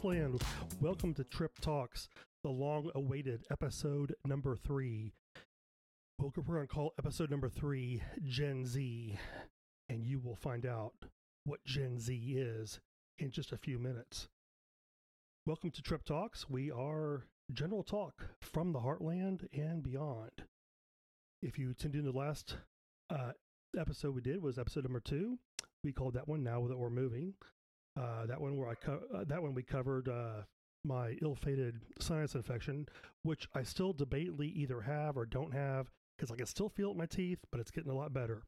podcast land. Welcome to Trip Talks, the long awaited episode number three. We're going to call episode number three Gen Z, and you will find out what Gen Z is in just a few minutes. Welcome to Trip Talks. We are general talk from the heartland and beyond. If you tuned in to the last uh, episode we did was episode number two. We called that one "Now That We're Moving." Uh, that one where I co- uh, that one we covered uh, my ill-fated sinus infection, which I still debatedly either have or don't have because I can still feel it in my teeth, but it's getting a lot better.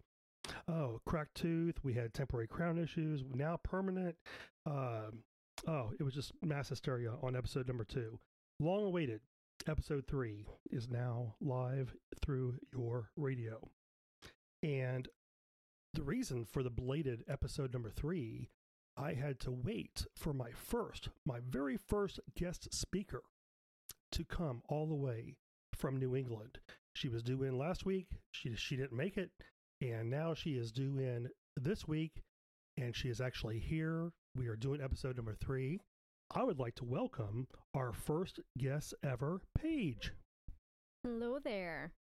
Oh, cracked tooth. We had temporary crown issues. Now permanent. Uh, oh, it was just mass hysteria on episode number two. Long awaited. Episode three is now live through your radio. And the reason for the belated episode number three, I had to wait for my first, my very first guest speaker to come all the way from New England. She was due in last week. She she didn't make it, and now she is due in this week, and she is actually here. We are doing episode number three. I would like to welcome our first guest ever, Paige. Hello there.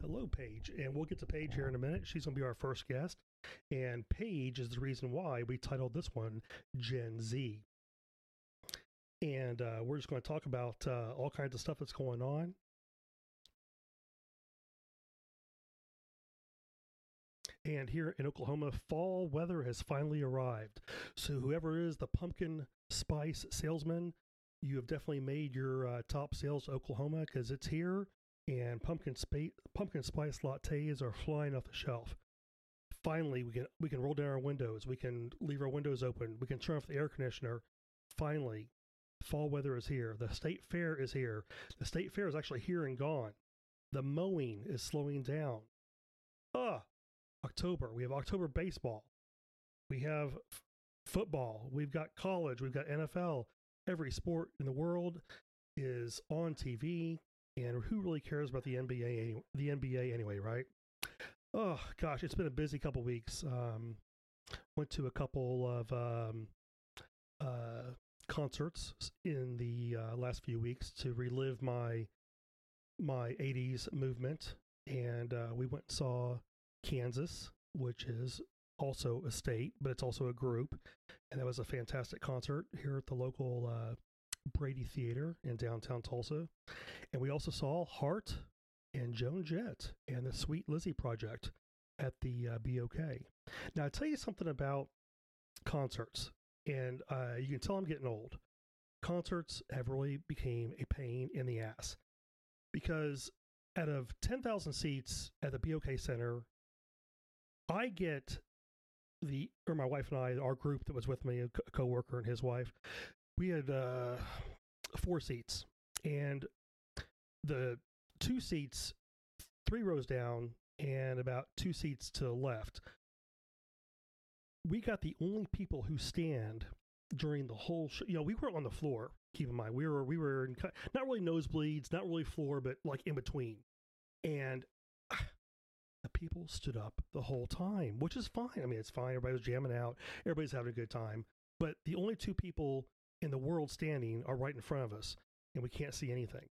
Hello, Paige. And we'll get to Paige here in a minute. She's going to be our first guest. And Paige is the reason why we titled this one Gen Z. And uh, we're just going to talk about uh, all kinds of stuff that's going on. And here in Oklahoma, fall weather has finally arrived. So, whoever is the pumpkin spice salesman, you have definitely made your uh, top sales to Oklahoma because it's here and pumpkin spice pumpkin spice lattes are flying off the shelf. Finally, we can we can roll down our windows. We can leave our windows open. We can turn off the air conditioner. Finally, fall weather is here. The state fair is here. The state fair is actually here and gone. The mowing is slowing down. Ah, October. We have October baseball. We have f- football. We've got college. We've got NFL. Every sport in the world is on TV and who really cares about the NBA? Any, the NBA anyway, right? Oh gosh, it's been a busy couple weeks. Um, went to a couple of um, uh, concerts in the uh, last few weeks to relive my my '80s movement, and uh, we went and saw Kansas, which is also a state, but it's also a group, and that was a fantastic concert here at the local uh, Brady Theater in downtown Tulsa. And we also saw Heart and Joan Jett and the Sweet Lizzy Project at the uh, BOK. Now, I'll tell you something about concerts, and uh, you can tell I'm getting old. Concerts have really became a pain in the ass because out of 10,000 seats at the BOK Center, I get the, or my wife and I, our group that was with me, a co-worker and his wife, we had uh, four seats, and the two seats, three rows down, and about two seats to the left. We got the only people who stand during the whole show. You know, we weren't on the floor. Keep in mind, we were we were in, not really nosebleeds, not really floor, but like in between, and the people stood up the whole time, which is fine. I mean, it's fine. Everybody was jamming out. Everybody's having a good time. But the only two people in the world standing are right in front of us, and we can't see anything.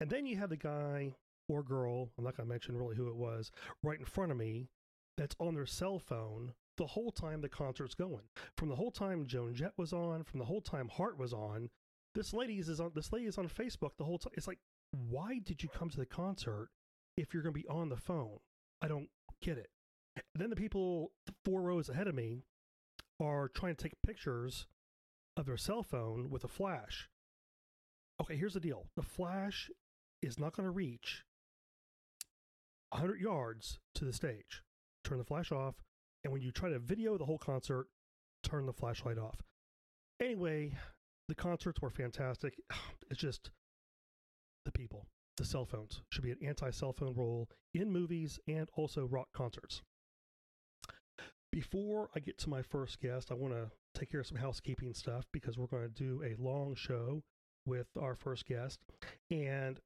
And then you have the guy or girl, I'm not going to mention really who it was, right in front of me that's on their cell phone the whole time the concert's going. From the whole time Joan Jett was on, from the whole time Heart was on, this lady is on this lady is on Facebook the whole time. It's like, why did you come to the concert if you're going to be on the phone? I don't get it. then the people four rows ahead of me are trying to take pictures of their cell phone with a flash. Okay, here's the deal the flash is not going to reach 100 yards to the stage. Turn the flash off, and when you try to video the whole concert, turn the flashlight off. Anyway, the concerts were fantastic. It's just the people, the cell phones should be an anti cell phone rule in movies and also rock concerts. Before I get to my first guest, I want to take care of some housekeeping stuff because we're going to do a long show with our first guest. And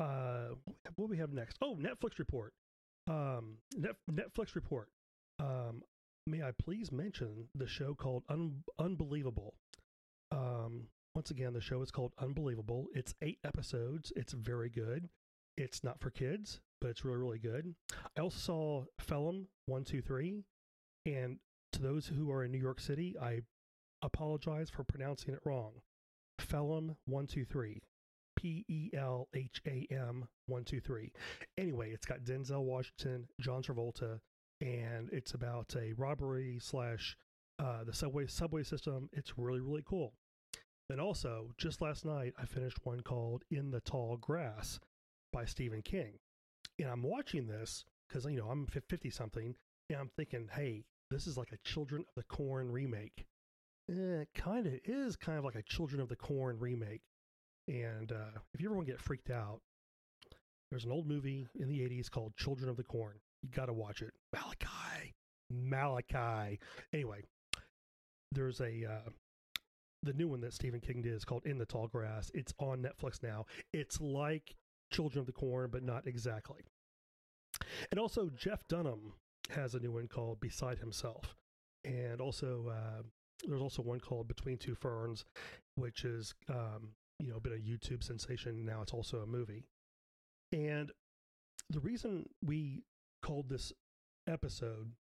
uh, what we have next? Oh, Netflix report. Um, Net, Netflix report. Um, may I please mention the show called Un- Unbelievable? Um, once again, the show is called Unbelievable. It's eight episodes. It's very good. It's not for kids, but it's really, really good. I also saw Pelham 123. And to those who are in New York City, I apologize for pronouncing it wrong. Pelham 123. P E L H A M 123. Anyway, it's got Denzel Washington, John Travolta, and it's about a robbery slash uh, the subway subway system. It's really really cool. And also, just last night, I finished one called In the Tall Grass by Stephen King. And I'm watching this because, you know, I'm 50 something, and I'm thinking, hey, this is like a Children of the Corn remake. Eh, it kind of is kind of like a Children of the Corn remake. And uh, if you ever want to get freaked out, there's an old movie in the 80s called Children of the Corn. You got to watch it. Malachi. Malachi. Anyway, there's a uh, the new one that Stephen King did is called In the Tall Grass. It's on Netflix now. It's like Children of the Corn, but not exactly. And also, Jeff Dunham has a new one called Beside Himself. And also, uh, there's also one called Between Two Ferns, which is, um, you know, been a YouTube sensation. Now it's also a movie. And the reason we called this episode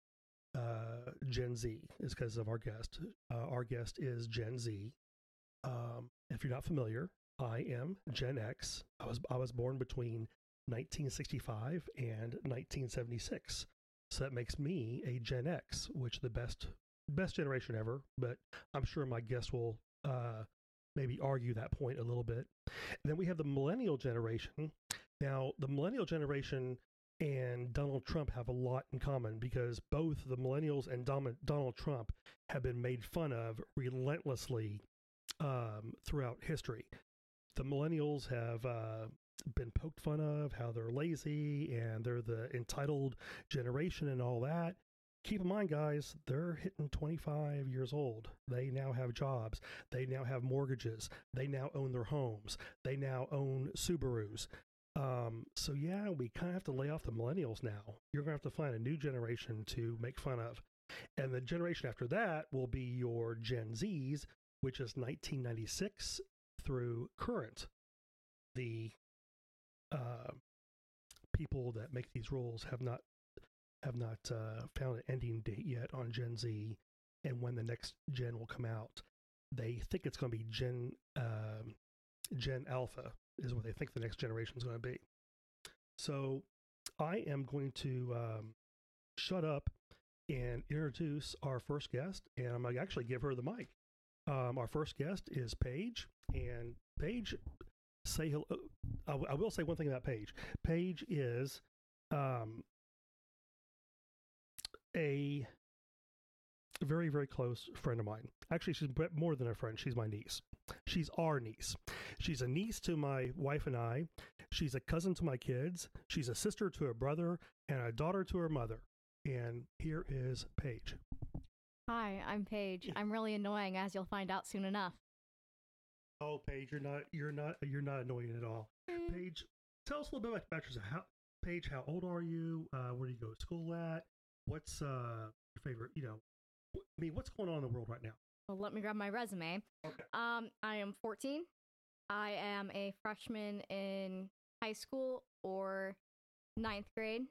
uh, Gen Z is because of our guest. Uh, our guest is Gen Z. Um, if you're not familiar, I am Gen X. I was I was born between 1965 and 1976, so that makes me a Gen X, which the best best generation ever. But I'm sure my guest will uh, maybe argue that point a little bit. And then we have the millennial generation. Now, the millennial generation and Donald Trump have a lot in common because both the millennials and Donald Trump have been made fun of relentlessly um, throughout history. The millennials have uh, been poked fun of how they're lazy and they're the entitled generation and all that. Keep in mind, guys, they're hitting 25 years old. They now have jobs. They now have mortgages. They now own their homes. They now own Subarus. Um, so yeah, we kind of have to lay off the millennials now. You're going to have to find a new generation to make fun of. And the generation after that will be your Gen Zs, which is 1996 through current. The uh, people that make these rules have not have not uh, found an ending date yet on Gen Z, and when the next gen will come out. They think it's going to be Gen uh, Gen Alpha, is what they think the next generation is going to be. So I am going to um, shut up and introduce our first guest, and I'm going to actually give her the mic. Um, our first guest is Paige, and Paige, say hello. I, w- I will say one thing about Paige. Paige is um, a very, very close friend of mine. Actually, she's more than a friend. She's my niece. She's our niece. She's a niece to my wife and I. She's a cousin to my kids. She's a sister to her brother and a daughter to her mother. And here is Paige. Hi, I'm Paige. I'm really annoying, as you'll find out soon enough. Oh, Paige, you're not you're not you're not annoying at all. Mm. Paige, tell us a little bit about yourself. How, Paige, how old are you? Uh, where do you go to school at? What's uh, your favorite? You know, I mean, what's going on in the world right now? Well, let me grab my resume. Okay. Um, I am 14. I am a freshman in high school or ninth grade.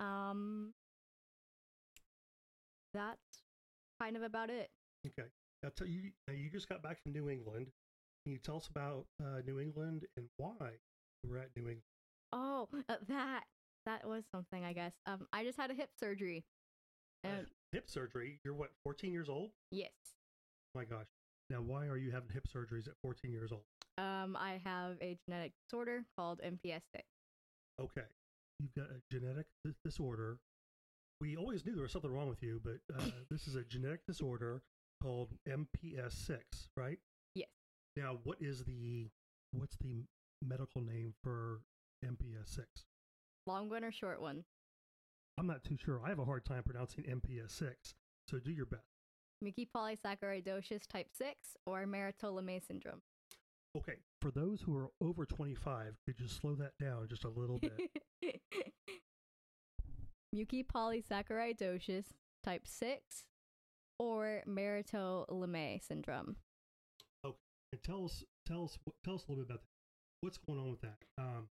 Um, that's kind of about it. Okay. Now, tell you, you just got back from New England. Can you tell us about uh, New England and why you were at New England? Oh, uh, that that was something, I guess. Um, I just had a hip surgery. And hip surgery? You're what, 14 years old? Yes. Oh my gosh. Now, why are you having hip surgeries at 14 years old? Um, I have a genetic disorder called MPS 6. Okay. You've got a genetic disorder. We always knew there was something wrong with you, but uh, this is a genetic disorder called MPS 6, right? Yes. Now, what is the what's the medical name for MPS 6? Long one or short one? I'm not too sure. I have a hard time pronouncing MPS 6, so do your best. Mucopolysaccharidosis type 6 or Maroteaux-Lamy syndrome. Okay, for those who are over 25, could you slow that down just a little bit? Mucopolysaccharidosis type 6 or Maroteaux-Lamy syndrome. Okay, and tell us, tell us, tell us a little bit about that. What's going on with that? Um,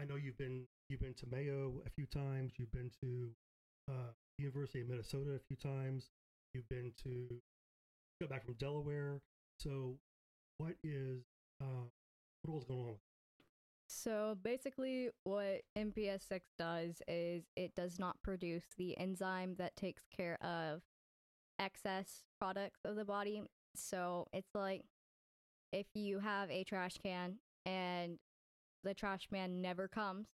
I know you've been you've been to Mayo a few times. You've been to uh, University of Minnesota a few times. You've been to got back from Delaware. So, what is uh, what all's going on? So basically, what MPS 6 does is it does not produce the enzyme that takes care of excess products of the body. So it's like if you have a trash can and the trash man never comes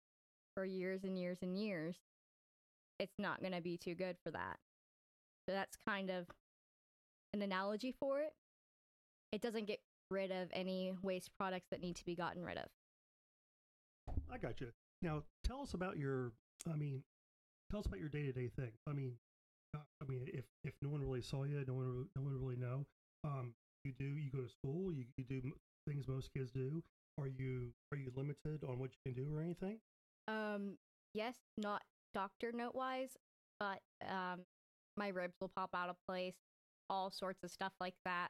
for years and years and years, it's not going to be too good for that. So that's kind of an analogy for it. It doesn't get rid of any waste products that need to be gotten rid of. I got you. Now, tell us about your. I mean, tell us about your day to day thing. I mean, uh, I mean, if if no one really saw you, no one no one really know. Um, you do. You go to school. You you do things most kids do. Are you are you limited on what you can do or anything? Um, yes, not doctor note wise, but um, my ribs will pop out of place, all sorts of stuff like that.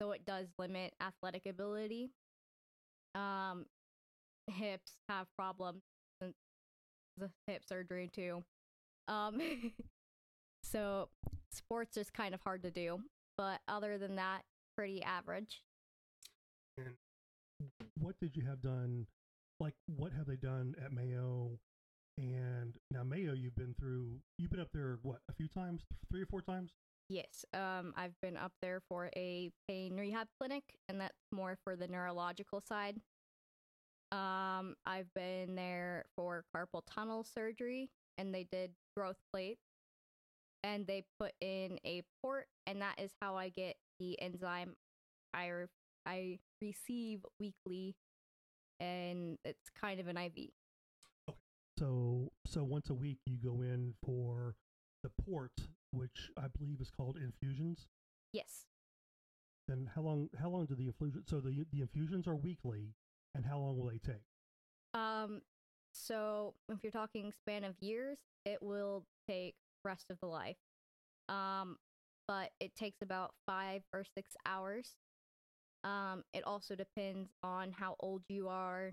So it does limit athletic ability. Um, hips have problems since the hip surgery too. Um, so sports is kind of hard to do, but other than that, pretty average. And what did you have done? Like, what have they done at Mayo? And now Mayo, you've been through. You've been up there what a few times, three or four times. Yes, um, I've been up there for a pain rehab clinic, and that's more for the neurological side. Um, I've been there for carpal tunnel surgery, and they did growth plates, and they put in a port, and that is how I get the enzyme I I receive weekly, and it's kind of an IV. Okay. So, so once a week you go in for the port, which I believe is called infusions. Yes. And how long? How long do the infusions? So the the infusions are weekly, and how long will they take? Um, so if you're talking span of years, it will take rest of the life. Um, but it takes about five or six hours. Um, it also depends on how old you are,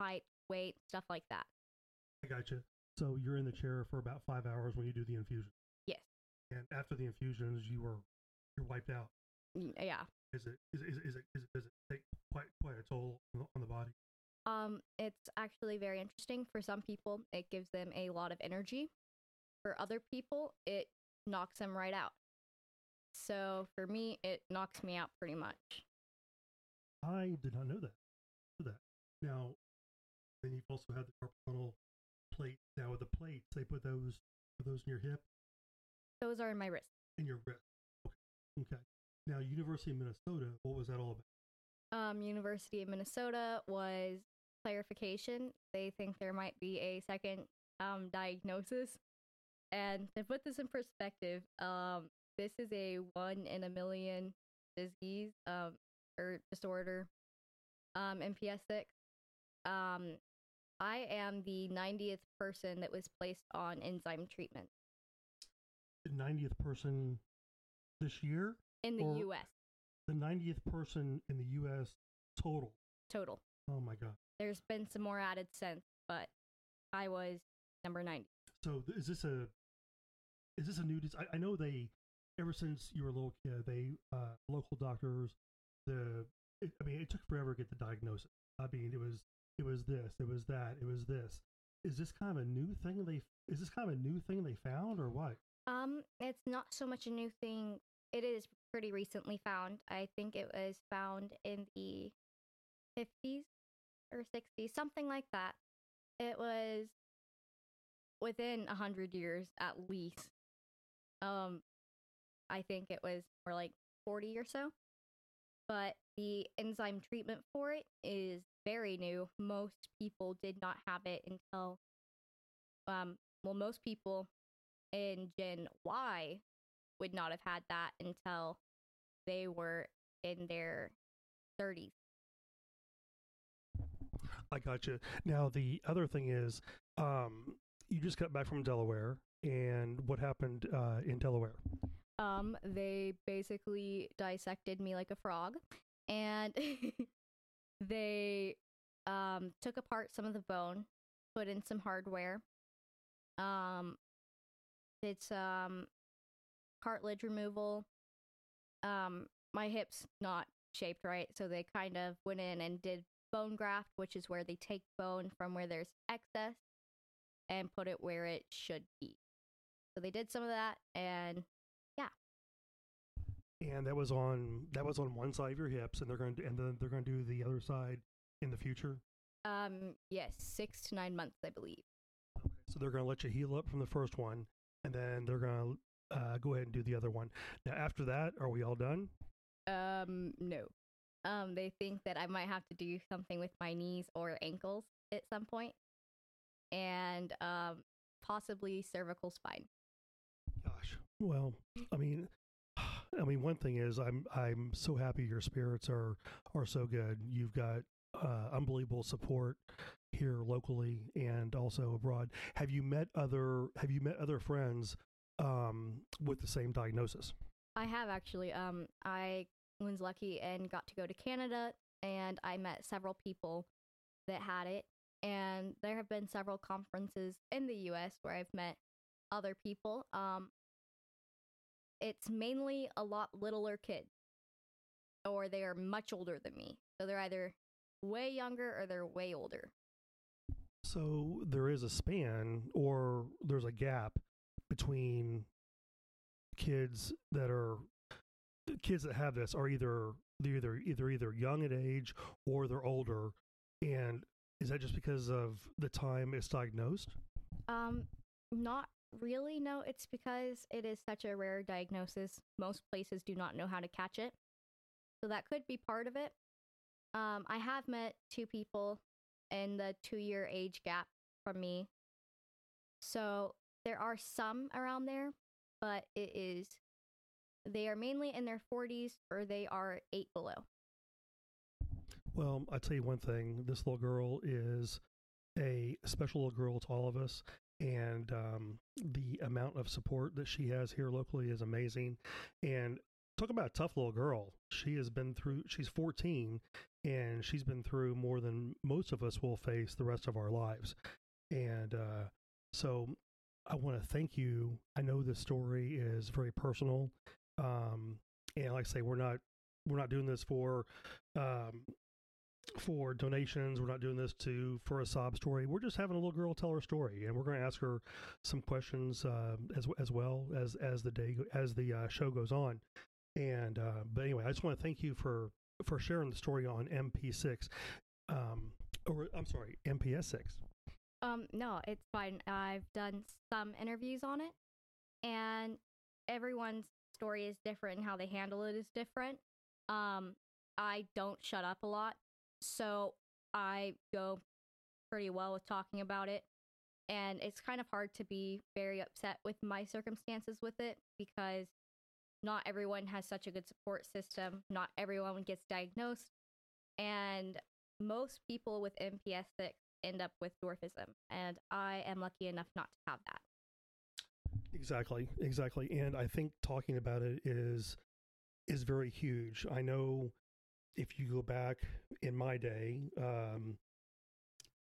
height, weight, stuff like that. I got you. So you're in the chair for about five hours when you do the infusion, Yes. and after the infusions, you are you're wiped out. Yeah. Is it is, is, is it is it does it take quite quite a toll on the- on the body? Um, it's actually very interesting. For some people, it gives them a lot of energy. For other people, it knocks them right out. So for me, it knocks me out pretty much. I did not know that. Know that. Now, then you've also had the carpal tunnel plate. Now with the plates, they put those are those in your hip Those are in my wrist. In your wrist. Okay. Okay. Now University of Minnesota, what was that all about? Um, University of Minnesota was clarification. They think there might be a second um, diagnosis. And to put this in perspective, um, this is a one in a million disease um, or disorder, um, MPS 6. Um, I am the 90th person that was placed on enzyme treatment The 90th person this year, in the US the 90th person in the U.S. total. total. Oh my God. There's been some more added since, but I was number 90. So is this a is this a new? I, I know they ever since you were a little kid, they uh, local doctors. The it, I mean, it took forever to get the diagnosis. I mean, it was it was this, it was that, it was this. Is this kind of a new thing they? Is this kind of a new thing they found or what? Um, it's not so much a new thing. It is pretty recently found. I think it was found in the 50s or 60s, something like that. It was within a hundred years at least. Um, I think it was more like 40 or so. But the enzyme treatment for it is very new. Most people did not have it until, um, well, most people in Gen Y would not have had that until they were in their 30s. I got you. Now the other thing is, um, you just got back from Delaware, and what happened uh, in Delaware? Um, they basically dissected me like a frog, and they um took apart some of the bone, put in some hardware, um, did some cartilage removal. Um, my hips not shaped right, so they kind of went in and did bone graft, which is where they take bone from where there's excess and put it where it should be. So they did some of that, and and that was on that was on one side of your hips, and they're going to and then they're going to do the other side in the future. um, yes, six to nine months, I believe. So they're going to let you heal up from the first one, and then they're going to uh, go ahead and do the other one. Now, after that, are we all done? Um, no. Um, they think that I might have to do something with my knees or ankles at some point, and um, possibly cervical spine. Gosh, well, I mean, I mean, one thing is, I'm I'm so happy your spirits are are so good. You've got uh, unbelievable support here locally and also abroad. Have you met other Have you met other friends um, with the same diagnosis? I have actually. Um, I was lucky and got to go to Canada, and I met several people that had it. And there have been several conferences in the U.S. where I've met other people. Um, it's mainly a lot littler kids, or they are much older than me. So they're either way younger or they're way older. So there is a span, or there's a gap between kids that are kids that have this are either they're either either either young at age or they're older, and is that just because of the time it's diagnosed? Um, not really. No, it's because it is such a rare diagnosis. Most places do not know how to catch it, so that could be part of it. Um, I have met two people in the two-year age gap from me, so there are some around there, but it is they are mainly in their 40s or they are eight below. Well, I tell you one thing: this little girl is a special little girl to all of us, and um, the amount of support that she has here locally is amazing. And talk about a tough little girl. She has been through. She's 14, and she's been through more than most of us will face the rest of our lives. And uh, so, I want to thank you. I know this story is very personal, um, and like I say, we're not we're not doing this for um, for donations. We're not doing this to for a sob story. We're just having a little girl tell her story, and we're going to ask her some questions uh, as as well as as the day as the uh, show goes on. And uh, but anyway, I just want to thank you for for sharing the story on MP6, um, or I'm sorry, MPS6. Um, no, it's fine. I've done some interviews on it, and everyone's story is different and how they handle it is different. Um, I don't shut up a lot, so I go pretty well with talking about it. And it's kind of hard to be very upset with my circumstances with it because not everyone has such a good support system. Not everyone gets diagnosed. And most people with MPS 6 end up with dwarfism. And I am lucky enough not to have that. Exactly, exactly. And I think talking about it is is very huge. I know if you go back in my day, um,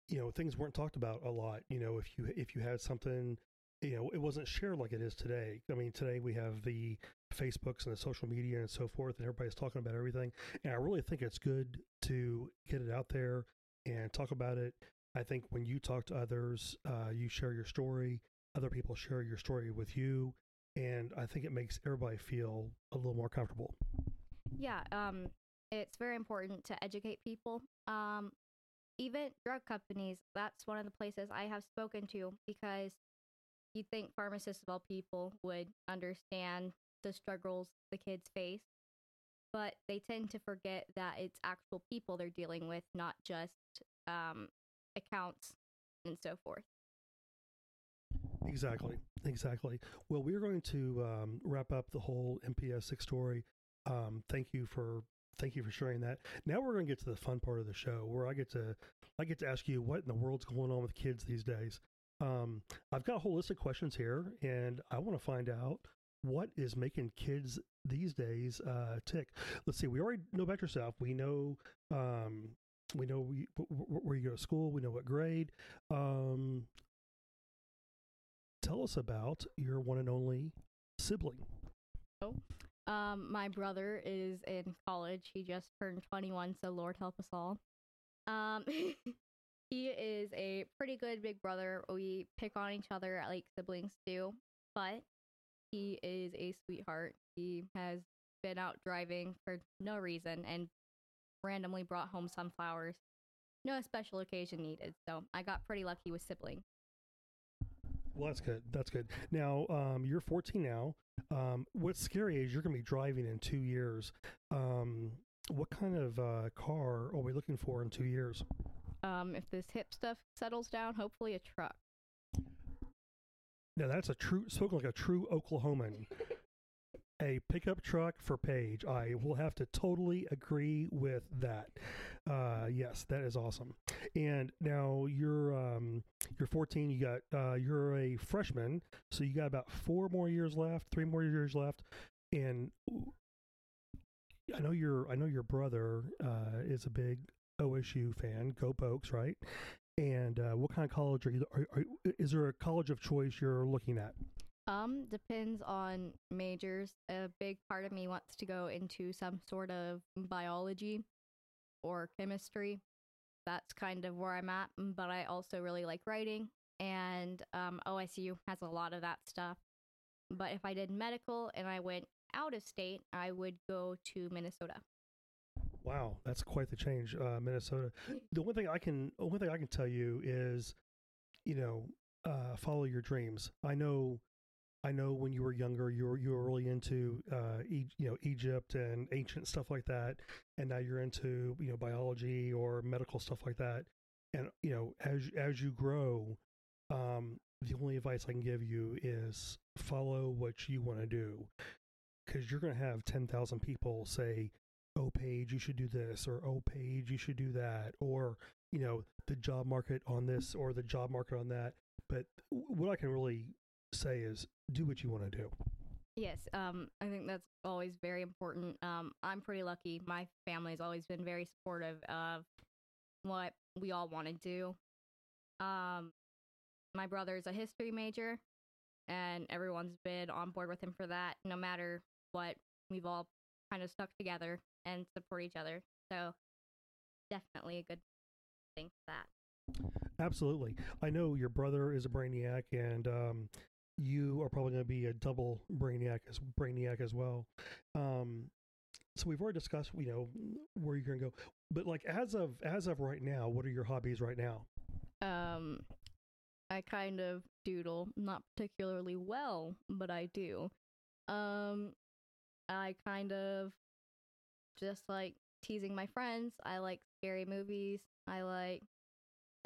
you know, things weren't talked about a lot. You know, if you if you had something, you know, it wasn't shared like it is today. I mean, today we have the Facebooks and the social media and so forth, and everybody's talking about everything. And I really think it's good to get it out there and talk about it. I think when you talk to others, uh, you share your story. Other people share your story with you, and I think it makes everybody feel a little more comfortable. Yeah, um, it's very important to educate people. Um, even drug companies, that's one of the places I have spoken to because you'd think pharmacists of all people would understand the struggles the kids face, but they tend to forget that it's actual people they're dealing with, not just um, accounts and so forth. Exactly, exactly. Well, we're going to um, wrap up the whole MPS six story. Um, thank you for thank you for sharing that. Now we're going to get to the fun part of the show, where I get to I get to ask you what in the world's going on with kids these days. Um, I've got a whole list of questions here, and I want to find out what is making kids these days uh, tick. Let's see. We already know about yourself. We know um, we know we, where you go to school. We know what grade. Um, tell us about your one and only sibling. Oh, um, my brother is in college. He just turned 21, so Lord help us all. Um, he is a pretty good big brother. We pick on each other like siblings do, but he is a sweetheart. He has been out driving for no reason and randomly brought home sunflowers. No special occasion needed. So I got pretty lucky with siblings. Well, that's good. That's good. Now, um, you're 14 now. Um, what's scary is you're going to be driving in two years. Um, what kind of uh, car are we looking for in two years? Um, if this hip stuff settles down, hopefully a truck. Now that's a true spoken like a true Oklahoman. A pickup truck for Paige. I will have to totally agree with that. Uh, yes, that is awesome. And now you're um, you're 14. You got uh, you're a freshman, so you got about four more years left, three more years left, and I know your I know your brother uh, is a big OSU fan. Go Pokes, right? And uh, what kind of college are you? Are, are, is there a college of choice you're looking at? Um, depends on majors. A big part of me wants to go into some sort of biology or chemistry. That's kind of where I'm at. Mm, but I also really like writing, and um, OSU has a lot of that stuff. But if I did medical and I went out of state, I would go to Minnesota. Wow, that's quite the change, uh, Minnesota. The one thing I can, only thing I can tell you is, you know, uh, follow your dreams. I know I know when you were younger, you were you were really into uh, e- you know Egypt and ancient stuff like that, and now you're into you know biology or medical stuff like that. And you know, as as you grow, um, the only advice I can give you is follow what you want to do, because you're going to have ten thousand people say, "Oh, Paige, you should do this," or "Oh, Paige, you should do that," or you know, the job market on this or the job market on that. But what I can really say is do what you want to do. Yes, um, I think that's always very important. Um, I'm pretty lucky. My family has always been very supportive of what we all want to do. Um, my brother is a history major, and everyone's been on board with him for that. No matter what, we've all kind of stuck together and support each other. So, definitely a good thing for that. Absolutely. I know your brother is a brainiac, and um, you are probably going to be a double brainiac as brainiac as well. Um, so we've already discussed, you know, where you're going to go. But like as of as of right now, what are your hobbies right now? Um, I kind of doodle, not particularly well, but I do. Um, I kind of just like teasing my friends. I like scary movies. I like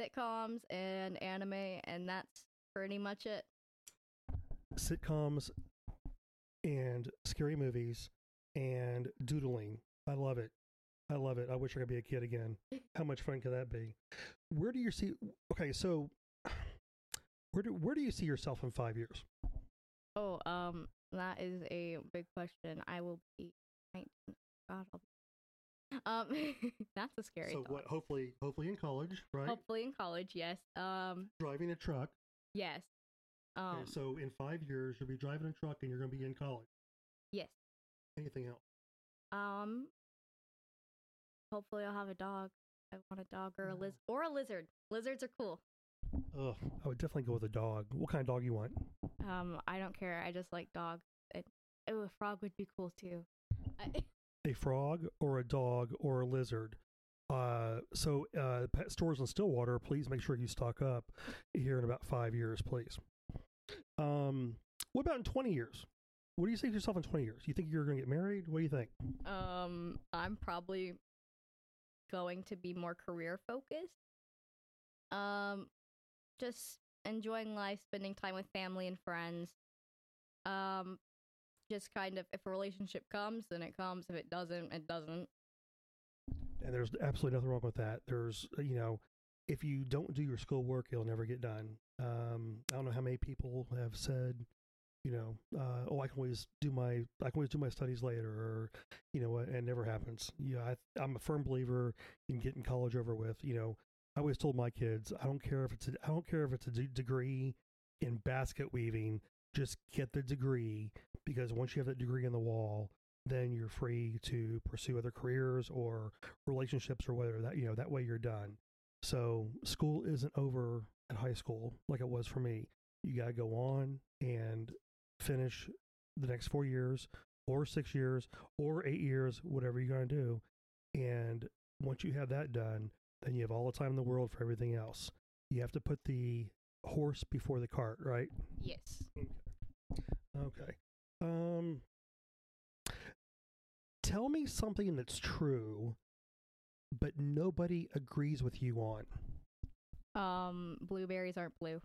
sitcoms and anime, and that's pretty much it sitcoms and scary movies and doodling. I love it. I love it. I wish I could be a kid again. How much fun could that be? Where do you see? Okay, so where do where do you see yourself in five years? Oh, um, that is a big question. I will be 19. God, I'll be... um, that's a scary. So thought. what? Hopefully, hopefully in college, right? Hopefully in college, yes. Um, driving a truck. Yes. Um, okay, so in five years, you'll be driving a truck and you're going to be in college. Yes. Anything else? Um. Hopefully, I'll have a dog. I want a dog or a liz or a lizard. Lizards are cool. Ugh, I would definitely go with a dog. What kind of dog you want? Um, I don't care. I just like dogs. It, oh, a frog would be cool too. a frog or a dog or a lizard. Uh, so uh, pet stores in Stillwater, please make sure you stock up here in about five years, please. Um, what about in 20 years? What do you see yourself in 20 years? You think you're going to get married? What do you think? Um, I'm probably going to be more career focused. Um, just enjoying life, spending time with family and friends. Um, just kind of if a relationship comes, then it comes. If it doesn't, it doesn't. And there's absolutely nothing wrong with that. There's, you know, if you don't do your schoolwork, you'll never get done. Um, I don't know how many people have said You know, uh, oh, I can always do my I can always do my studies later, or you know, and it never happens. Yeah, I, I'm a firm believer in getting college over with. You know, I always told my kids, I don't care if it's a, I don't care if it's a d- degree in basket weaving, just get the degree because once you have that degree on the wall, then you're free to pursue other careers or relationships or whether that you know that way you're done. So school isn't over at high school like it was for me. You got to go on and finish the next four years or six years or eight years, whatever you're going to do. And once you have that done, then you have all the time in the world for everything else. You have to put the horse before the cart, right? Yes. Okay. Okay. Um tell me something that's true but nobody agrees with you on. Um, blueberries aren't blue.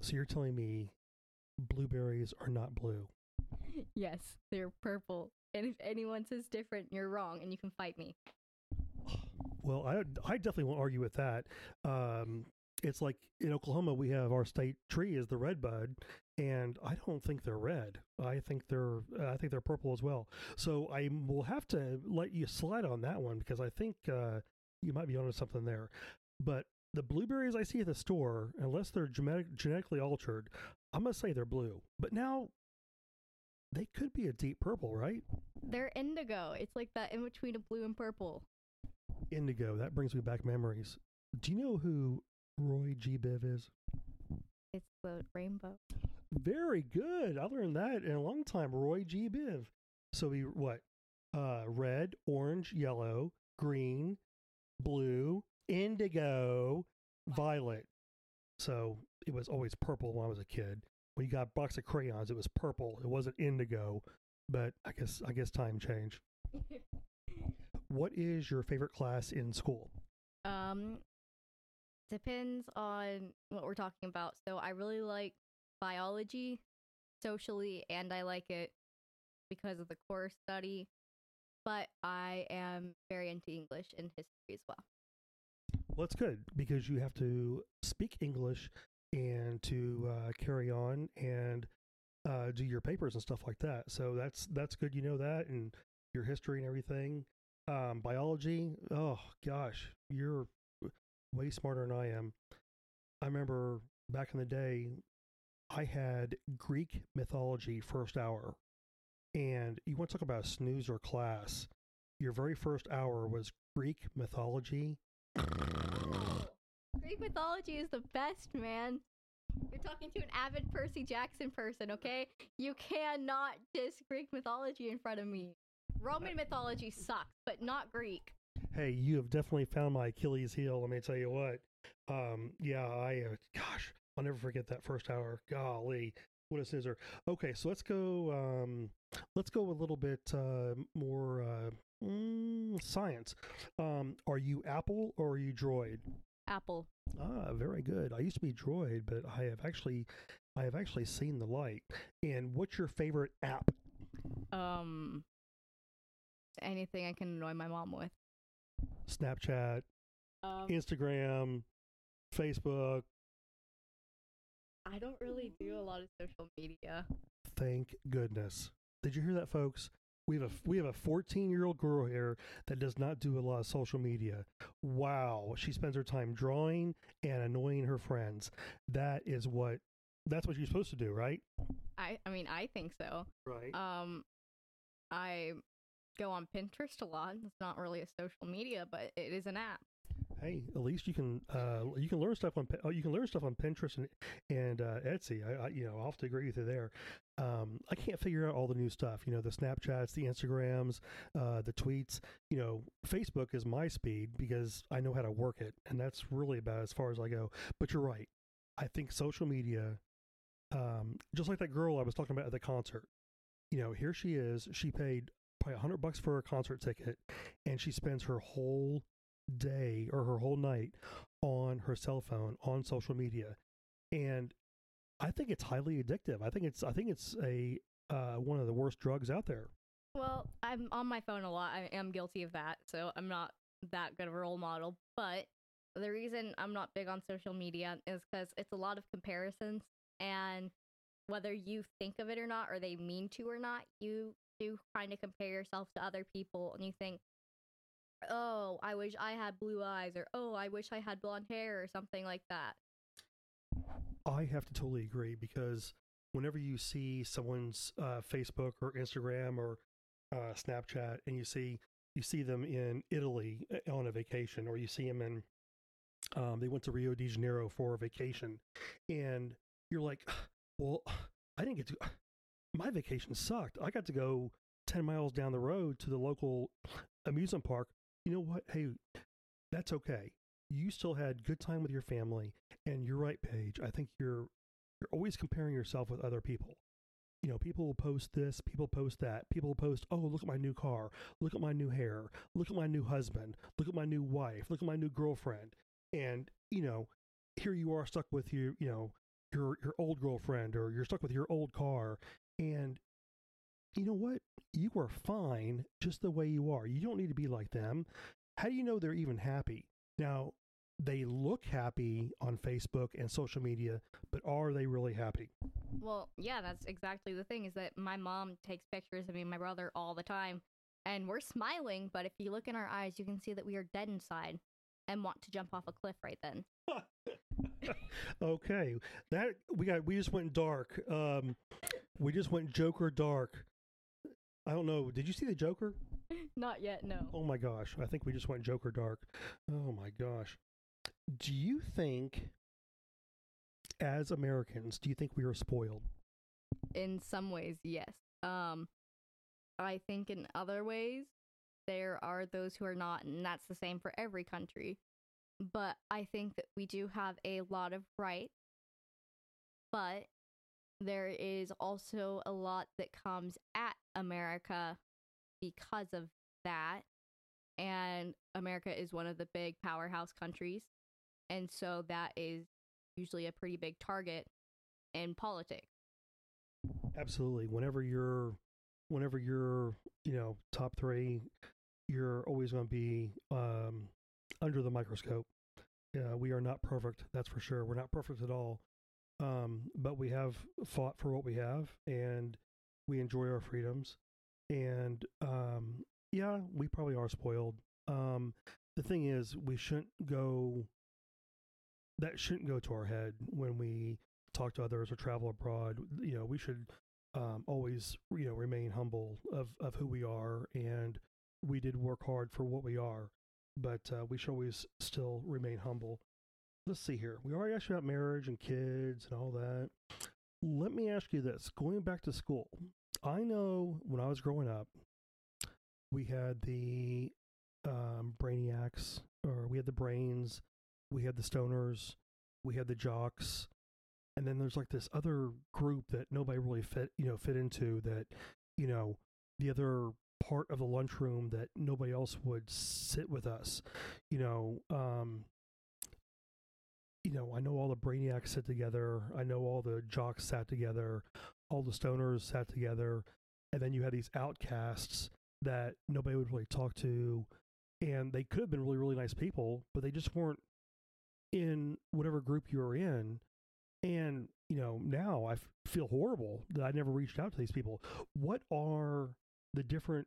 So you're telling me blueberries are not blue? yes, they're purple. And if anyone says different, you're wrong, and you can fight me. Well, I I definitely won't argue with that. Um, it's like in Oklahoma, we have our state tree is the red bud, and I don't think they're red. I think they're uh, I think they're purple as well. So I will have to let you slide on that one because I think uh, you might be onto something there. But the blueberries I see at the store, unless they're genetic, genetically altered, I'm gonna say they're blue. But now they could be a deep purple, right? They're indigo. It's like that in between of blue and purple. Indigo. That brings me back memories. Do you know who Roy G. Biv is? It's the rainbow. Very good. I learned that in a long time. Roy G. Biv. So he what? Uh, red, orange, yellow, green, blue, indigo, violet. So it was always purple when I was a kid. When you got a box of crayons, it was purple. It wasn't indigo. But I guess I guess time changed. what is your favorite class in school? Um, depends on what we're talking about. So I really like biology socially, and I like it because of the core study. But I am very into English and history as well. Well, that's good because you have to speak English and to uh, carry on and uh, do your papers and stuff like that. So that's that's good. You know that and your history and everything. Um, biology. Oh gosh, you're way smarter than I am. I remember back in the day, I had Greek mythology first hour, and you want to talk about a snoozer class. Your very first hour was Greek mythology. Greek mythology is the best, man. You're talking to an avid Percy Jackson person, okay? You cannot diss Greek mythology in front of me. Roman mythology sucks, but not Greek. Hey, you have definitely found my Achilles heel. Let me tell you what. Um, yeah, I, uh, gosh, I'll never forget that first hour. Golly, what a scissor. Okay, so let's go. Um, let's go a little bit uh, more uh, mm, science. Um, are you Apple or are you Droid? Apple. Ah, very good. I used to be Droid, but I have actually, I have actually seen the light. And what's your favorite app? Um, anything I can annoy my mom with. Snapchat, Um, Instagram, Facebook. I don't really do a lot of social media. Thank goodness. Did you hear that, folks? We have a we have a 14 year old girl here that does not do a lot of social media. Wow, she spends her time drawing and annoying her friends. That is what that's what you're supposed to do, right? I, I mean, I think so. Right. Um, I go on Pinterest a lot. It's not really a social media, but it is an app. Hey, at least you can uh, you can learn stuff on oh, you can learn stuff on Pinterest and and uh, Etsy. I, I you know I'll have to agree with you there. Um, I can't figure out all the new stuff. You know the Snapchats, the Instagrams, uh, the tweets. You know Facebook is my speed because I know how to work it, and that's really about as far as I go. But you're right. I think social media, um, just like that girl I was talking about at the concert. You know, here she is. She paid probably a hundred bucks for a concert ticket, and she spends her whole day or her whole night on her cell phone on social media and i think it's highly addictive i think it's i think it's a uh, one of the worst drugs out there Well, I'm on my phone a lot. I am guilty of that, so I'm not that good of a role model. But the reason I'm not big on social media is because it's a lot of comparisons, and whether you think of it or not, or they mean to or not, you do kind of compare yourself to other people and you think, oh, I wish I had blue eyes, or oh, I wish I had blonde hair, or something like that. I have to totally agree because whenever you see someone's uh, Facebook or Instagram or uh, Snapchat and you see you see them in Italy uh, on a vacation or you see them in um, they went to Rio de Janeiro for a vacation and you're like, well, I didn't get to my vacation sucked. I got to go 10 miles down the road to the local amusement park. You know what? Hey, that's okay. You still had good time with your family and you're right, Paige. I think you're you're always comparing yourself with other people. You know, people will post this, people post that, people will post, oh, look at my new car, look at my new hair, look at my new husband, look at my new wife, look at my new girlfriend. And, you know, here you are stuck with your, you know, your your old girlfriend or you're stuck with your old car. And you know what? You are fine just the way you are. You don't need to be like them. How do you know they're even happy? Now, they look happy on Facebook and social media, but are they really happy? Well, yeah, that's exactly the thing is that my mom takes pictures of me and my brother all the time, and we're smiling, but if you look in our eyes, you can see that we are dead inside and want to jump off a cliff right then. okay, that we got we just went dark. Um, we just went Joker dark. I don't know. Did you see the Joker? Not yet, no. Oh my gosh, I think we just went Joker dark. Oh my gosh. Do you think, as Americans, do you think we are spoiled? In some ways, yes. Um, I think in other ways, there are those who are not, and that's the same for every country. But I think that we do have a lot of rights, but there is also a lot that comes at America because of that. And America is one of the big powerhouse countries. And so that is usually a pretty big target in politics. Absolutely. Whenever you're whenever you're, you know, top 3, you're always going to be um, under the microscope. Yeah, we are not perfect, that's for sure. We're not perfect at all. Um, but we have fought for what we have and we enjoy our freedoms. And um, yeah, we probably are spoiled. Um, the thing is, we shouldn't go that shouldn't go to our head when we talk to others or travel abroad. You know, we should um, always, you know, remain humble of, of who we are. And we did work hard for what we are, but uh, we should always still remain humble. Let's see here. We already asked you about marriage and kids and all that. Let me ask you this going back to school, I know when I was growing up, we had the um, brainiacs, or we had the brains, we had the stoners, we had the jocks, and then there's like this other group that nobody really fit, you know, fit into that, you know, the other part of the lunchroom that nobody else would sit with us, you know, um, you know, I know all the brainiacs sit together. I know all the jocks sat together. All the stoners sat together. And then you had these outcasts that nobody would really talk to. And they could have been really, really nice people, but they just weren't in whatever group you were in. And, you know, now I feel horrible that I never reached out to these people. What are the different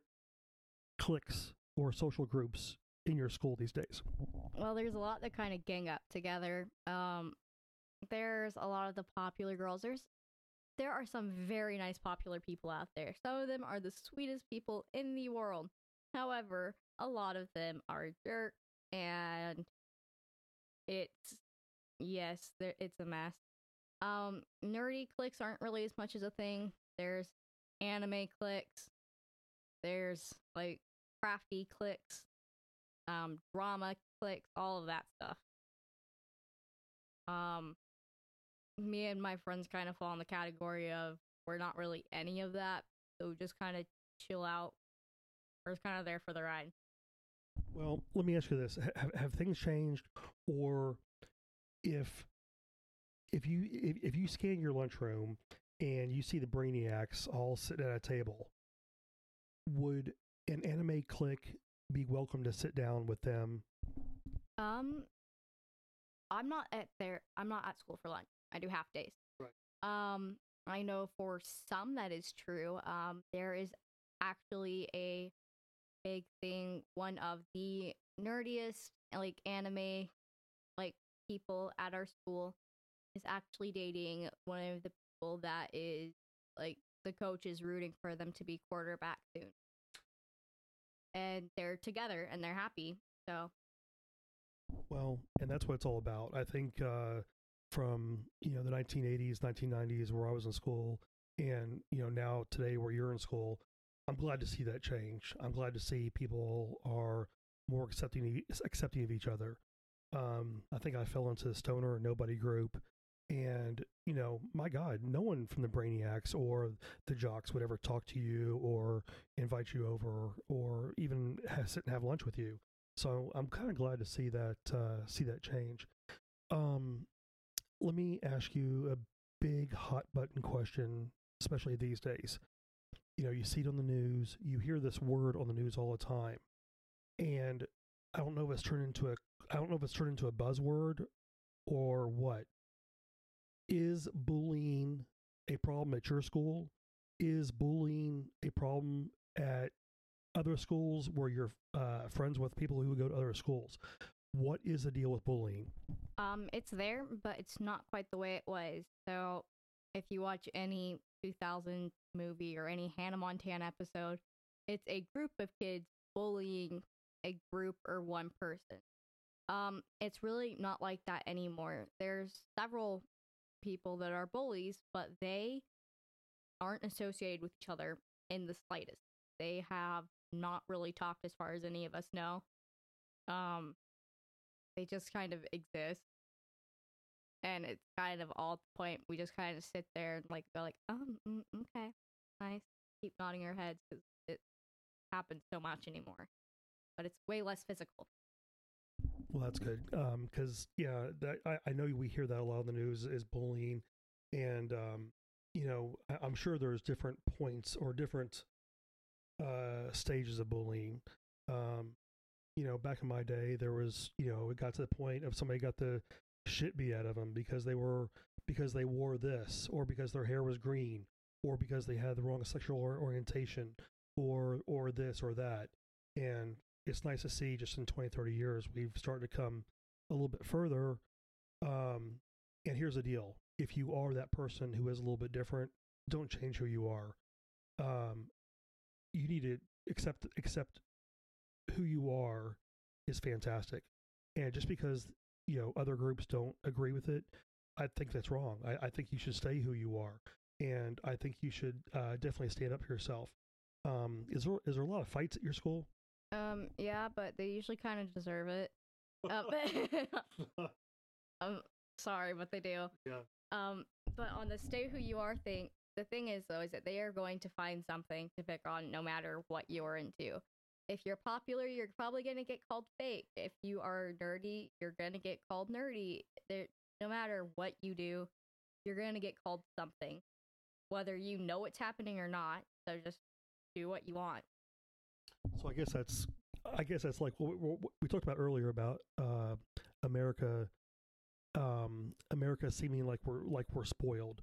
cliques or social groups in your school these days? Well, there's a lot that kind of gang up together. Um, there's a lot of the popular girls. There's there are some very nice popular people out there. Some of them are the sweetest people in the world. However, a lot of them are jerks and it's yes, there it's a mess. Um, nerdy cliques aren't really as much as a thing. There's anime cliques. There's like crafty cliques, um, drama clicks, all of that stuff. Um, me and my friends kind of fall in the category of we're not really any of that, so just kind of chill out. We're just kind of there for the ride. Well, let me ask you this: have, have things changed, or if if you if, if you scan your lunchroom and you see the brainiacs all sitting at a table, would an anime clique be welcome to sit down with them? Um, I'm not at there. I'm not at school for lunch. I do half days. Right. Um, I know for some that is true. Um, there is actually a big thing. One of the nerdiest like anime like people at our school is actually dating one of the people that is like the coach is rooting for them to be quarterback soon. And they're together and they're happy. So Well, and that's what it's all about. I think uh, from you know the 1980s, 1990s, where I was in school, and you know now today where you're in school, I'm glad to see that change. I'm glad to see people are more accepting accepting of each other. Um, I think I fell into the stoner and nobody group, and you know, my God, no one from the Brainiacs or the Jocks would ever talk to you or invite you over or even have, sit and have lunch with you. So I'm kind of glad to see that uh, see that change. Um, let me ask you a big hot button question, especially these days. You know, you see it on the news, you hear this word on the news all the time, and I don't know if it's turned into a I don't know if it's turned into a buzzword or what. Is bullying a problem at your school? Is bullying a problem at other schools where you're uh, friends with people who go to other schools? What is the deal with bullying? Um, it's there, but it's not quite the way it was. So, if you watch any 2000 movie or any Hannah Montana episode, it's a group of kids bullying a group or one person. Um, it's really not like that anymore. There's several people that are bullies, but they aren't associated with each other in the slightest. They have not really talked as far as any of us know. Um, they just kind of exist. And it's kind of all the point we just kind of sit there and like go like, oh, mm, okay, nice. Keep nodding our heads because it happens so much anymore, but it's way less physical. Well, that's good. Because yeah, that, I, I know we hear that a lot in the news is bullying, and um, you know I, I'm sure there's different points or different uh, stages of bullying. Um, you know, back in my day, there was you know it got to the point of somebody got the shit beat out of them because they were because they wore this or because their hair was green or because they had the wrong sexual orientation or or this or that and it's nice to see just in 20 30 years we've started to come a little bit further um, and here's the deal if you are that person who is a little bit different don't change who you are. Um, you need to accept accept who you are is fantastic and just because you know other groups don't agree with it i think that's wrong. I, I think you should stay who you are and i think you should uh, definitely stand up for yourself. Um, is there is there a lot of fights at your school Um, yeah, but they usually kind of deserve it. Um, I'm sorry, but they do. Yeah. Um, but on the stay who you are thing, the thing is though, is that they are going to find something to pick on no matter what you're into. If you're popular, you're probably gonna get called fake. If you are nerdy, you're gonna get called nerdy. There, no matter what you do, you're gonna get called something, whether you know it's happening or not. So just do what you want. So I guess that's I guess that's like what we, what we talked about earlier about uh, America, um, America seeming like we're like we're spoiled.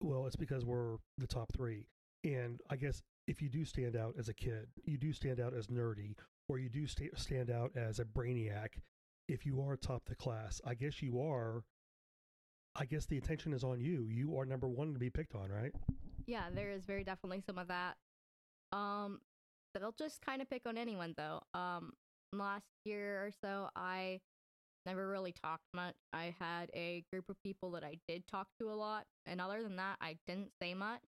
Well, it's because we're the top three, and I guess if you do stand out as a kid, you do stand out as nerdy, or you do sta- stand out as a brainiac. If you are top the class, I guess you are. I guess the attention is on you. You are number one to be picked on, right? Yeah, there is very definitely some of that. Um, they'll just kind of pick on anyone though. Um, last year or so, I never really talked much. I had a group of people that I did talk to a lot, and other than that, I didn't say much.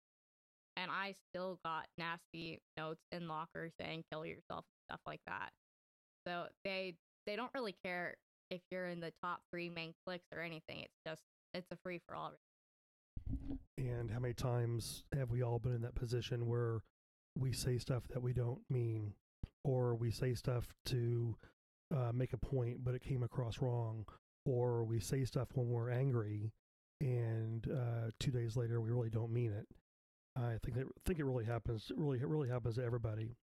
And I still got nasty notes in lockers saying "kill yourself" stuff like that. So they they don't really care if you're in the top three main clicks or anything. It's just it's a free for all. And how many times have we all been in that position where we say stuff that we don't mean, or we say stuff to uh, make a point, but it came across wrong, or we say stuff when we're angry, and uh, two days later we really don't mean it. I think that think it really happens. It really, it really happens to everybody.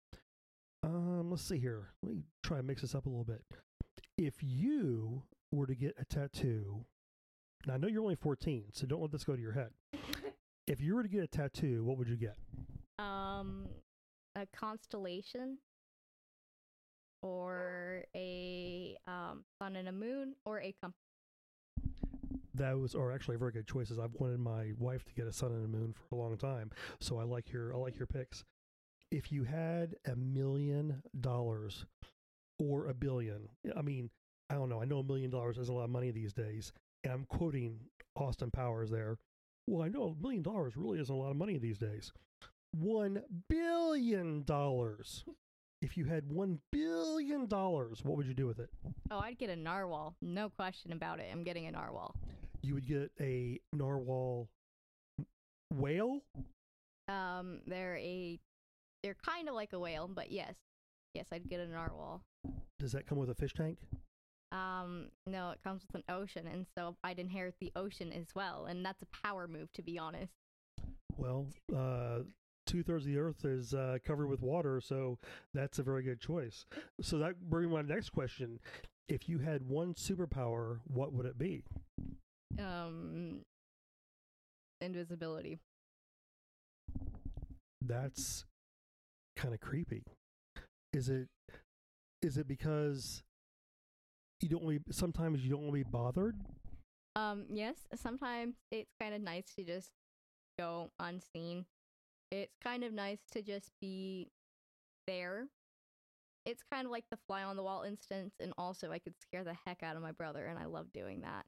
Um, let's see here. Let me try and mix this up a little bit. If you were to get a tattoo, now I know you're only 14, so don't let this go to your head. If you were to get a tattoo, what would you get? Um, a constellation, or a um, sun and a moon, or a compass. Those are actually very good choices. I've wanted my wife to get a sun and a moon for a long time, so I like your I like your picks. If you had a million dollars or a billion, I mean, I don't know. I know a million dollars is a lot of money these days, and I'm quoting Austin Powers there. Well, I know a million dollars really isn't a lot of money these days. One billion dollars. If you had one billion dollars, what would you do with it? Oh, I'd get a narwhal. No question about it. I'm getting a narwhal. You would get a narwhal whale. Um, they're a, they're kind of like a whale, but yes, yes, I'd get a narwhal. Does that come with a fish tank? Um, no, it comes with an ocean, and so I'd inherit the ocean as well, and that's a power move, to be honest. Well, uh, two thirds of the earth is uh, covered with water, so that's a very good choice. So that brings me to my next question: If you had one superpower, what would it be? Um, invisibility. That's kind of creepy. Is it? Is it because you don't want to be, sometimes you don't want to be bothered? Um, yes, sometimes it's kind of nice to just go unseen. It's kind of nice to just be there. It's kind of like the fly on the wall instance, and also I could scare the heck out of my brother, and I love doing that.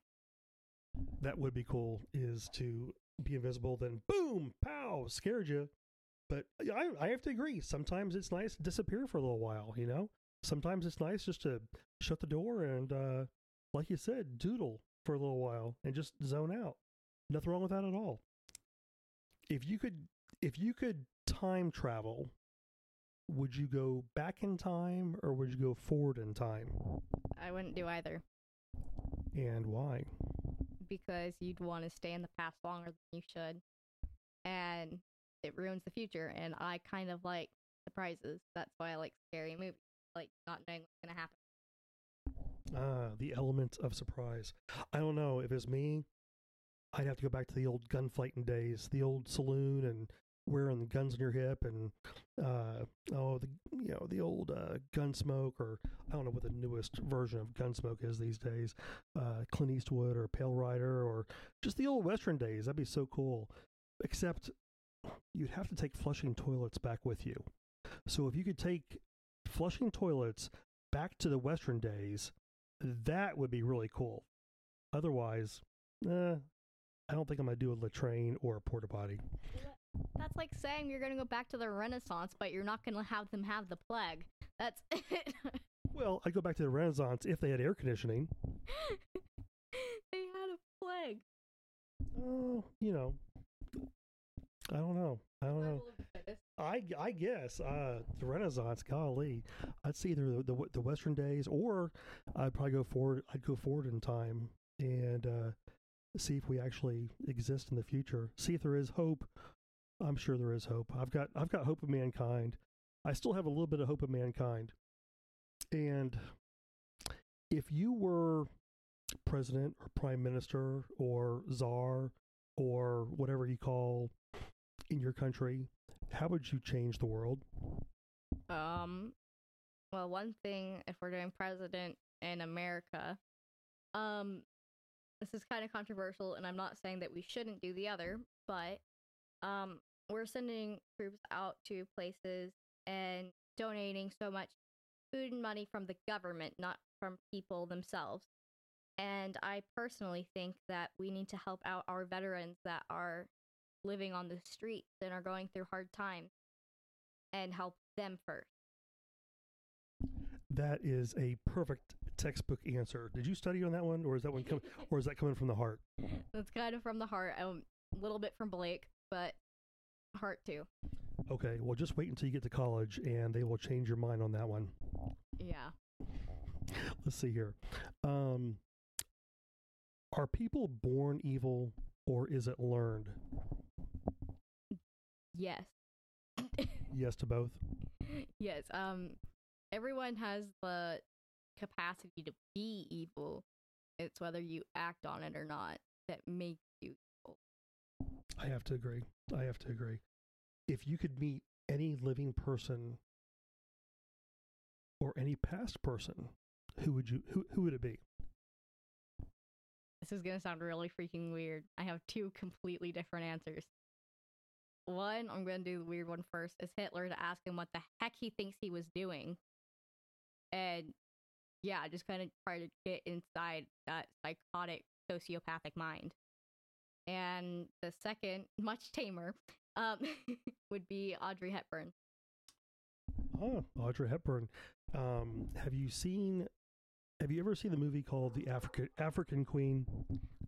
That would be cool. Is to be invisible, then boom, pow, scared you. But I, I have to agree. Sometimes it's nice to disappear for a little while. You know, sometimes it's nice just to shut the door and, uh, like you said, doodle for a little while and just zone out. Nothing wrong with that at all. If you could, if you could time travel, would you go back in time or would you go forward in time? I wouldn't do either And why? because you'd want to stay in the past longer than you should, and it ruins the future. And I kind of like surprises. That's why I like scary movies, like not knowing what's gonna happen. Ah, the element of surprise. I don't know. If it's me, I'd have to go back to the old gunfighting days, the old saloon and wearing the guns on your hip and uh oh the you know the old uh gunsmoke or I don't know what the newest version of gunsmoke is these days. Uh Clint Eastwood or Pale Rider or just the old western days. That'd be so cool. Except you'd have to take flushing toilets back with you. So if you could take flushing toilets back to the western days, that would be really cool. Otherwise, eh, I don't think I'm gonna do a latrine or a porta potty. That's like saying you're gonna go back to the Renaissance, but you're not gonna have them have the plague. That's it. Well, I'd go back to the Renaissance if they had air conditioning. they had a plague. Oh, you know, I don't know. I don't know. I, I guess uh, the Renaissance. Golly, I'd see either the, the the Western days or I'd probably go forward. I'd go forward in time and uh, see if we actually exist in the future. See if there is hope. I'm sure there is hope. I've got I've got hope of mankind. I still have a little bit of hope of mankind. And if you were president or prime minister or czar or whatever you call in your country, how would you change the world? Um, well, one thing, if we're doing president in America, um, this is kind of controversial, and I'm not saying that we shouldn't do the other, but um, we're sending troops out to places and donating so much food and money from the government, not from people themselves. And I personally think that we need to help out our veterans that are living on the streets and are going through hard times and help them first. That is a perfect textbook answer. Did you study on that one, or is that one com- or is that coming from the heart? That's kind of from the heart. Um, a little bit from Blake, but heart too. Okay, well, just wait until you get to college, and they will change your mind on that one. Yeah. Let's see here. Um, are people born evil, or is it learned? Yes. Yes to both. yes. Um, everyone has the capacity to be evil. It's whether you act on it or not that makes you evil. I have to agree. I have to agree. If you could meet any living person or any past person, who would you who who would it be? This is gonna sound really freaking weird. I have two completely different answers. One, I'm gonna do the weird one first, is Hitler to ask him what the heck he thinks he was doing. And yeah, just kind of try to get inside that psychotic sociopathic mind. And the second, much tamer, um, would be Audrey Hepburn. Oh, Audrey Hepburn. Um, have you seen? Have you ever seen the movie called The African African Queen?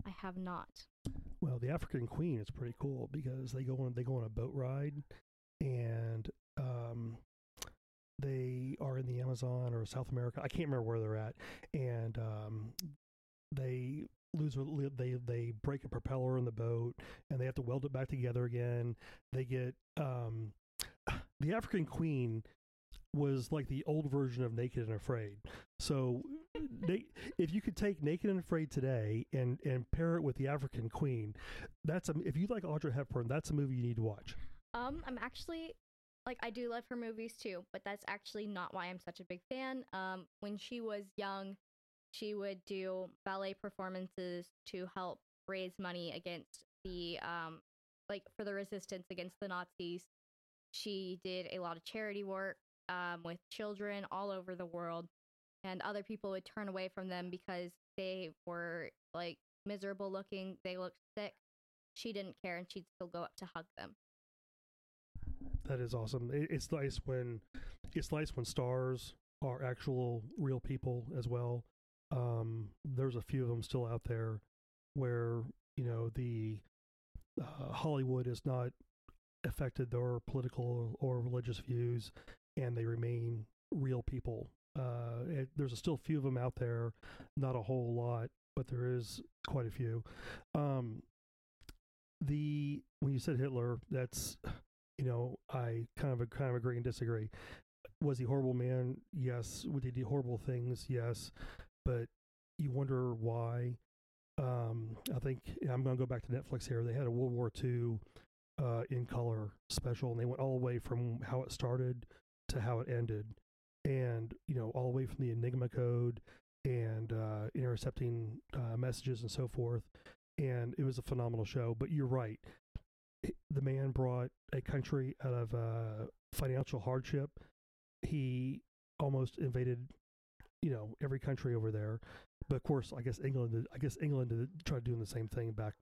I have not. Well, the African Queen is pretty cool because they go on they go on a boat ride, and um, they are in the Amazon or South America. I can't remember where they're at, and um, they they break a propeller in the boat and they have to weld it back together again. They get um, the African Queen was like the old version of Naked and Afraid. So, if you could take Naked and Afraid today and and pair it with the African Queen, that's a if you like Audrey Hepburn, that's a movie you need to watch. Um, I'm actually like I do love her movies too, but that's actually not why I'm such a big fan. Um, when she was young, she would do ballet performances to help raise money against the um like for the resistance against the Nazis. She did a lot of charity work um, with children all over the world, and other people would turn away from them because they were like miserable looking, they looked sick. She didn't care, and she'd still go up to hug them. That is awesome. It's nice when it's nice when stars are actual real people as well. Um, there's a few of them still out there where you know the uh, Hollywood has not affected their political or religious views, and they remain real people. Uh, it, there's a still a few of them out there, not a whole lot, but there is quite a few. Um, the when you said Hitler, that's you know I kind of kind of agree and disagree. Was he horrible man? Yes. Did he do horrible things? Yes. But you wonder why. Um, I think I'm going to go back to Netflix here. They had a World War II uh, in color special, and they went all the way from how it started to how it ended, and you know all the way from the Enigma code and uh, intercepting uh, messages and so forth. And it was a phenomenal show. But you're right, the man brought a country out of uh, financial hardship. He almost invaded, you know, every country over there. But of course, I guess England. I guess England tried doing the same thing back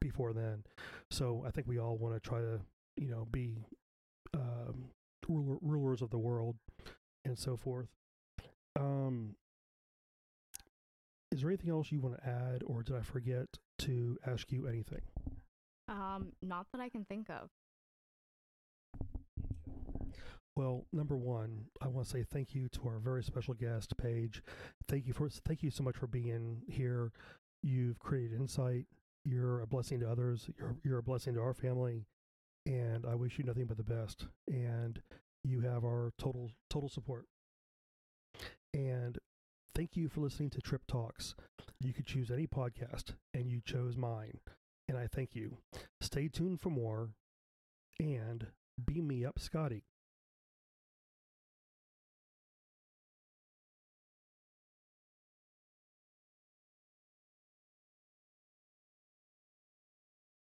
before then. So I think we all want to try to, you know, be um, ruler, rulers of the world and so forth. Um, is there anything else you want to add, or did I forget to ask you anything? Um, not that I can think of. Well, number one, I want to say thank you to our very special guest, Paige. Thank you for thank you so much for being here. You've created insight. You're a blessing to others. You're you're a blessing to our family, and I wish you nothing but the best. And you have our total total support. And thank you for listening to Trip Talks. You could choose any podcast, and you chose mine. And I thank you. Stay tuned for more, and beam me up, Scotty.